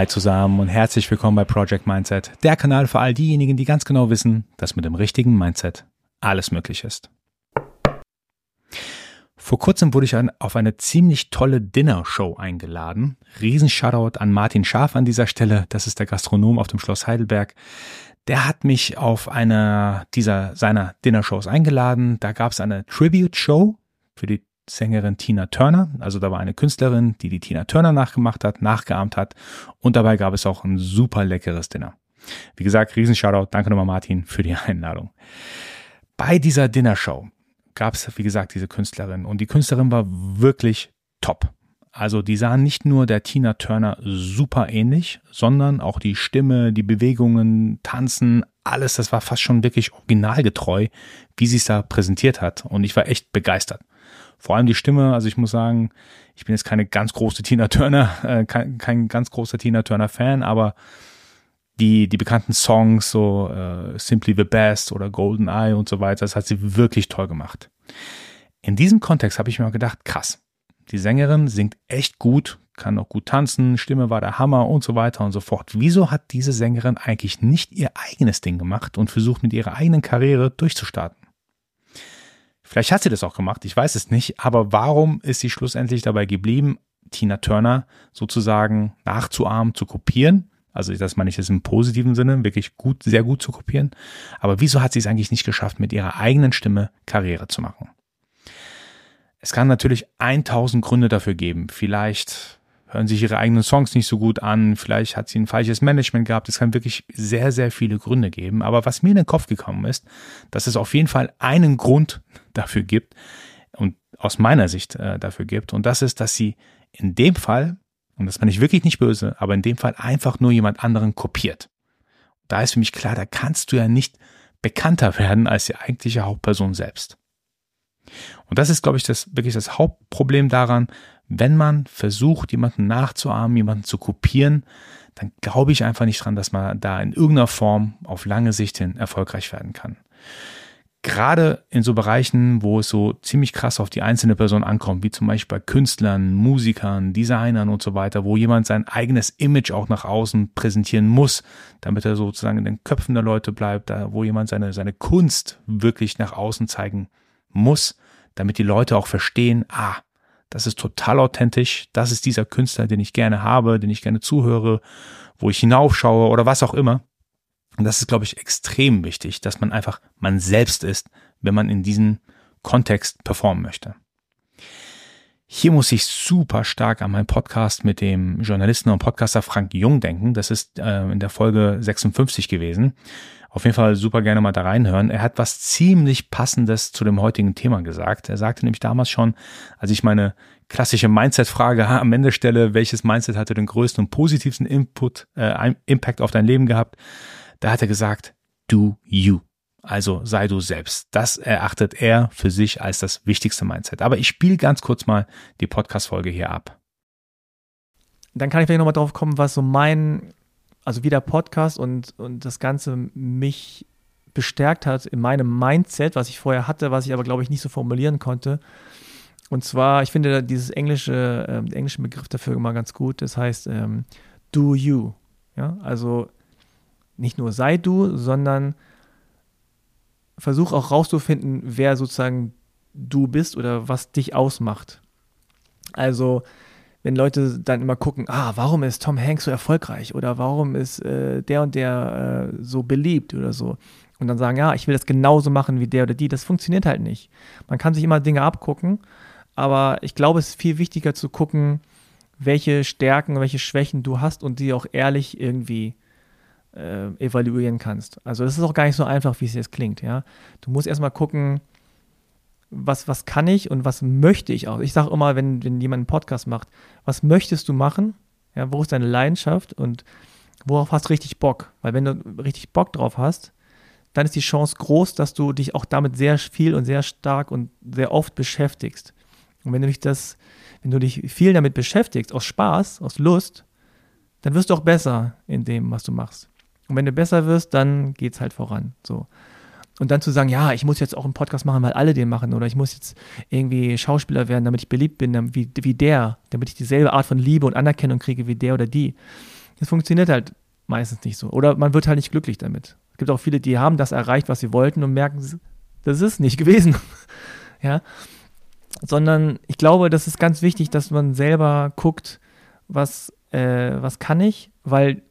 Hi zusammen und herzlich willkommen bei Project Mindset, der Kanal für all diejenigen, die ganz genau wissen, dass mit dem richtigen Mindset alles möglich ist. Vor kurzem wurde ich auf eine ziemlich tolle Dinner-Show eingeladen. Riesen Shoutout an Martin Schaf an dieser Stelle. Das ist der Gastronom auf dem Schloss Heidelberg. Der hat mich auf einer dieser seiner Dinner-Shows eingeladen. Da gab es eine Tribute-Show für die Sängerin Tina Turner. Also da war eine Künstlerin, die die Tina Turner nachgemacht hat, nachgeahmt hat. Und dabei gab es auch ein super leckeres Dinner. Wie gesagt, riesen Shoutout. Danke nochmal Martin für die Einladung. Bei dieser Dinner-Show gab es, wie gesagt, diese Künstlerin. Und die Künstlerin war wirklich top. Also die sahen nicht nur der Tina Turner super ähnlich, sondern auch die Stimme, die Bewegungen, Tanzen, alles, das war fast schon wirklich originalgetreu, wie sie es da präsentiert hat. Und ich war echt begeistert. Vor allem die Stimme, also ich muss sagen, ich bin jetzt keine ganz große Tina Turner, äh, kein, kein ganz großer Tina Turner Fan, aber die, die bekannten Songs, so äh, Simply the Best oder Golden Eye und so weiter, das hat sie wirklich toll gemacht. In diesem Kontext habe ich mir gedacht, krass, die Sängerin singt echt gut, kann auch gut tanzen, Stimme war der Hammer und so weiter und so fort. Wieso hat diese Sängerin eigentlich nicht ihr eigenes Ding gemacht und versucht mit ihrer eigenen Karriere durchzustarten? Vielleicht hat sie das auch gemacht, ich weiß es nicht, aber warum ist sie schlussendlich dabei geblieben, Tina Turner sozusagen nachzuahmen, zu kopieren also das meine ich jetzt im positiven Sinne, wirklich gut, sehr gut zu kopieren. Aber wieso hat sie es eigentlich nicht geschafft, mit ihrer eigenen Stimme Karriere zu machen? Es kann natürlich 1000 Gründe dafür geben. Vielleicht hören sich ihre eigenen Songs nicht so gut an, vielleicht hat sie ein falsches Management gehabt. Es kann wirklich sehr, sehr viele Gründe geben. Aber was mir in den Kopf gekommen ist, dass es auf jeden Fall einen Grund dafür gibt und aus meiner Sicht äh, dafür gibt. Und das ist, dass sie in dem Fall und das meine ich wirklich nicht böse, aber in dem Fall einfach nur jemand anderen kopiert. Da ist für mich klar, da kannst du ja nicht bekannter werden als die eigentliche Hauptperson selbst. Und das ist, glaube ich, das wirklich das Hauptproblem daran, wenn man versucht, jemanden nachzuahmen, jemanden zu kopieren, dann glaube ich einfach nicht dran, dass man da in irgendeiner Form auf lange Sicht hin erfolgreich werden kann. Gerade in so Bereichen, wo es so ziemlich krass auf die einzelne Person ankommt, wie zum Beispiel bei Künstlern, Musikern, Designern und so weiter, wo jemand sein eigenes Image auch nach außen präsentieren muss, damit er sozusagen in den Köpfen der Leute bleibt, da wo jemand seine, seine Kunst wirklich nach außen zeigen muss, damit die Leute auch verstehen, ah, das ist total authentisch, das ist dieser Künstler, den ich gerne habe, den ich gerne zuhöre, wo ich hinaufschaue oder was auch immer. Und das ist, glaube ich, extrem wichtig, dass man einfach man selbst ist, wenn man in diesem Kontext performen möchte. Hier muss ich super stark an meinen Podcast mit dem Journalisten und Podcaster Frank Jung denken. Das ist äh, in der Folge 56 gewesen. Auf jeden Fall super gerne mal da reinhören. Er hat was ziemlich Passendes zu dem heutigen Thema gesagt. Er sagte nämlich damals schon, als ich meine klassische Mindset-Frage am Ende stelle, welches Mindset hatte den größten und positivsten Input, äh, Impact auf dein Leben gehabt, da hat er gesagt, do you. Also sei du selbst. Das erachtet er für sich als das wichtigste Mindset. Aber ich spiele ganz kurz mal die Podcast-Folge hier ab. Dann kann ich vielleicht nochmal drauf kommen, was so mein, also wie der Podcast und, und das Ganze mich bestärkt hat in meinem Mindset, was ich vorher hatte, was ich aber, glaube ich, nicht so formulieren konnte. Und zwar, ich finde dieses englische, äh, den englischen Begriff dafür immer ganz gut. Das heißt, ähm, do you. Ja, also nicht nur sei du, sondern versuch auch rauszufinden, wer sozusagen du bist oder was dich ausmacht. Also, wenn Leute dann immer gucken, ah, warum ist Tom Hanks so erfolgreich oder warum ist äh, der und der äh, so beliebt oder so. Und dann sagen, ja, ich will das genauso machen wie der oder die. Das funktioniert halt nicht. Man kann sich immer Dinge abgucken, aber ich glaube, es ist viel wichtiger zu gucken, welche Stärken, welche Schwächen du hast und die auch ehrlich irgendwie äh, evaluieren kannst. Also es ist auch gar nicht so einfach, wie es jetzt klingt, ja. Du musst erstmal gucken, was, was kann ich und was möchte ich auch. Ich sage immer, wenn, wenn jemand einen Podcast macht, was möchtest du machen? Ja, wo ist deine Leidenschaft und worauf hast du richtig Bock? Weil wenn du richtig Bock drauf hast, dann ist die Chance groß, dass du dich auch damit sehr viel und sehr stark und sehr oft beschäftigst. Und wenn du dich das, wenn du dich viel damit beschäftigst, aus Spaß, aus Lust, dann wirst du auch besser in dem, was du machst. Und wenn du besser wirst, dann geht es halt voran. So. Und dann zu sagen, ja, ich muss jetzt auch einen Podcast machen, weil alle den machen, oder ich muss jetzt irgendwie Schauspieler werden, damit ich beliebt bin, wie, wie der, damit ich dieselbe Art von Liebe und Anerkennung kriege wie der oder die. Das funktioniert halt meistens nicht so. Oder man wird halt nicht glücklich damit. Es gibt auch viele, die haben das erreicht, was sie wollten und merken, das ist nicht gewesen. ja. Sondern ich glaube, das ist ganz wichtig, dass man selber guckt, was, äh, was kann ich, weil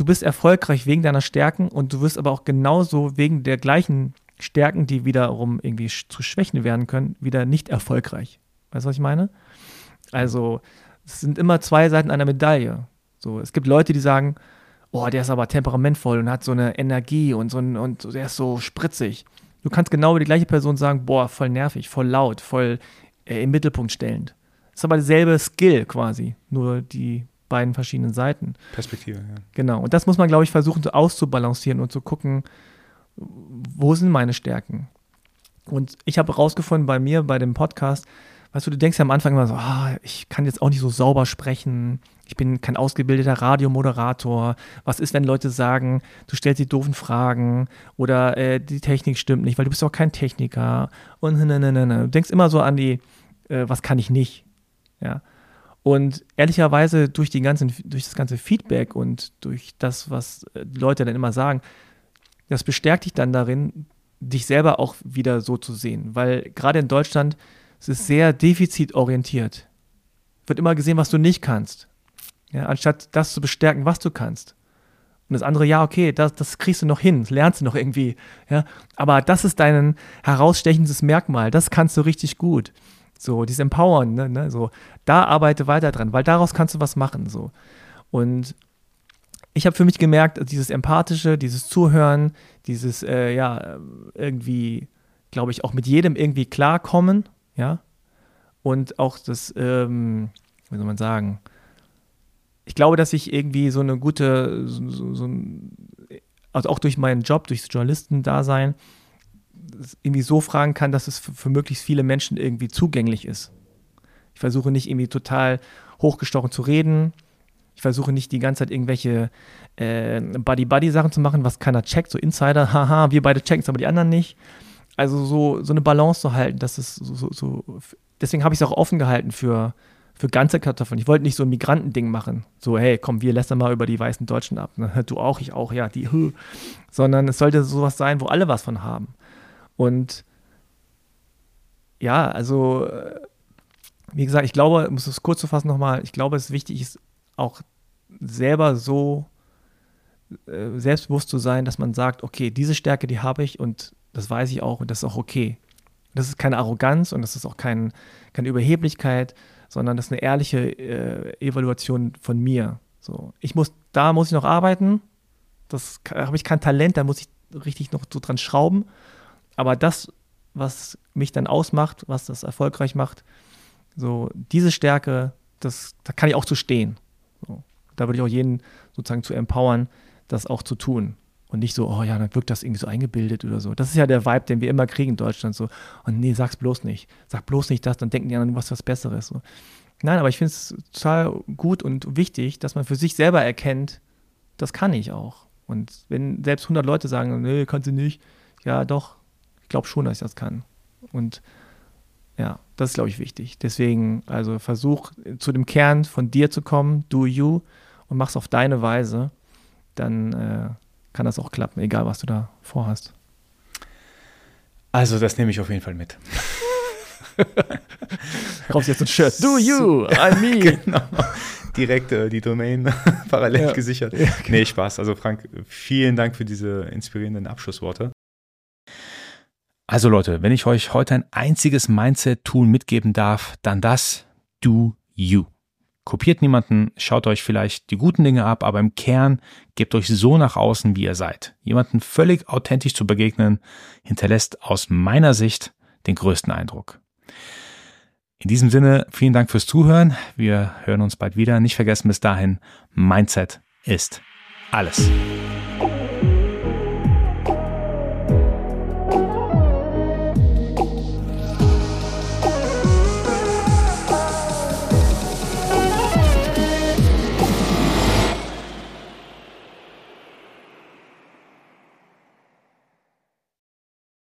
du bist erfolgreich wegen deiner Stärken und du wirst aber auch genauso wegen der gleichen Stärken, die wiederum irgendwie zu Schwächen werden können, wieder nicht erfolgreich. Weißt du, was ich meine? Also, es sind immer zwei Seiten einer Medaille. So, es gibt Leute, die sagen, oh, der ist aber temperamentvoll und hat so eine Energie und so ein, und der ist so spritzig. Du kannst genau über die gleiche Person sagen, boah, voll nervig, voll laut, voll äh, im Mittelpunkt stellend. Ist aber derselbe Skill quasi, nur die beiden verschiedenen Seiten. Perspektive, ja. Genau. Und das muss man, glaube ich, versuchen so auszubalancieren und zu gucken, wo sind meine Stärken? Und ich habe herausgefunden bei mir, bei dem Podcast, weißt du, du denkst ja am Anfang immer so, ah, ich kann jetzt auch nicht so sauber sprechen, ich bin kein ausgebildeter Radiomoderator. Was ist, wenn Leute sagen, du stellst die doofen Fragen oder äh, die Technik stimmt nicht, weil du bist auch kein Techniker und ne, ne, ne, ne. Du denkst immer so an die, äh, was kann ich nicht? Ja. Und ehrlicherweise durch, die ganzen, durch das ganze Feedback und durch das, was äh, die Leute dann immer sagen, das bestärkt dich dann darin, dich selber auch wieder so zu sehen. Weil gerade in Deutschland es ist sehr defizitorientiert. Wird immer gesehen, was du nicht kannst. Ja, anstatt das zu bestärken, was du kannst. Und das andere, ja, okay, das, das kriegst du noch hin, das lernst du noch irgendwie. Ja? Aber das ist dein herausstechendes Merkmal, das kannst du richtig gut. So, dieses Empowern, ne, ne, so, da arbeite weiter dran, weil daraus kannst du was machen, so. Und ich habe für mich gemerkt, dieses Empathische, dieses Zuhören, dieses, äh, ja, irgendwie, glaube ich, auch mit jedem irgendwie klarkommen, ja, und auch das, ähm, wie soll man sagen, ich glaube, dass ich irgendwie so eine gute, so, so, so also auch durch meinen Job, durchs Journalistendasein, irgendwie so fragen kann, dass es für, für, möglichst viele Menschen irgendwie zugänglich ist. Ich versuche nicht irgendwie total hochgestochen zu reden. Ich versuche nicht die ganze Zeit irgendwelche äh, Buddy-Buddy-Sachen zu machen, was keiner checkt, so Insider, haha, wir beide checken es, aber die anderen nicht. Also so, so eine Balance zu halten, dass es so, so, so deswegen habe ich es auch offen gehalten für, für ganze Kartoffeln. Ich wollte nicht so ein Migrantending machen. So, hey, komm, wir lästern mal über die weißen Deutschen ab. Ne? Du auch, ich auch, ja, die, sondern es sollte sowas sein, wo alle was von haben. Und ja, also, äh, wie gesagt, ich glaube, um es kurz zu fassen nochmal, ich glaube, es ist wichtig, ist auch selber so äh, selbstbewusst zu sein, dass man sagt, okay, diese Stärke, die habe ich und das weiß ich auch und das ist auch okay. Das ist keine Arroganz und das ist auch kein, keine Überheblichkeit, sondern das ist eine ehrliche äh, Evaluation von mir. So, ich muss, da muss ich noch arbeiten. Das habe ich kein Talent, da muss ich richtig noch so dran schrauben. Aber das, was mich dann ausmacht, was das erfolgreich macht, so diese Stärke, das, da kann ich auch zu stehen. So, da würde ich auch jeden sozusagen zu empowern, das auch zu tun. Und nicht so, oh ja, dann wirkt das irgendwie so eingebildet oder so. Das ist ja der Vibe, den wir immer kriegen in Deutschland. So, und nee, sag's bloß nicht. Sag bloß nicht das, dann denken die anderen, machst was Besseres. So. Nein, aber ich finde es total gut und wichtig, dass man für sich selber erkennt, das kann ich auch. Und wenn selbst 100 Leute sagen, nee, kannst du nicht, ja, doch, glaube schon, dass ich das kann. Und ja, das ist, glaube ich, wichtig. Deswegen, also versuch zu dem Kern von dir zu kommen, do you, und mach's auf deine Weise. Dann äh, kann das auch klappen, egal was du da vorhast. Also, das nehme ich auf jeden Fall mit. Kaufst jetzt ein Shirt. Do you, I me. genau. Direkt äh, die Domain parallel ja. gesichert. Ja, okay. Nee, Spaß. Also Frank, vielen Dank für diese inspirierenden Abschlussworte. Also Leute, wenn ich euch heute ein einziges Mindset-Tool mitgeben darf, dann das Do You. Kopiert niemanden, schaut euch vielleicht die guten Dinge ab, aber im Kern gebt euch so nach außen, wie ihr seid. Jemanden völlig authentisch zu begegnen, hinterlässt aus meiner Sicht den größten Eindruck. In diesem Sinne, vielen Dank fürs Zuhören. Wir hören uns bald wieder. Nicht vergessen bis dahin, Mindset ist alles.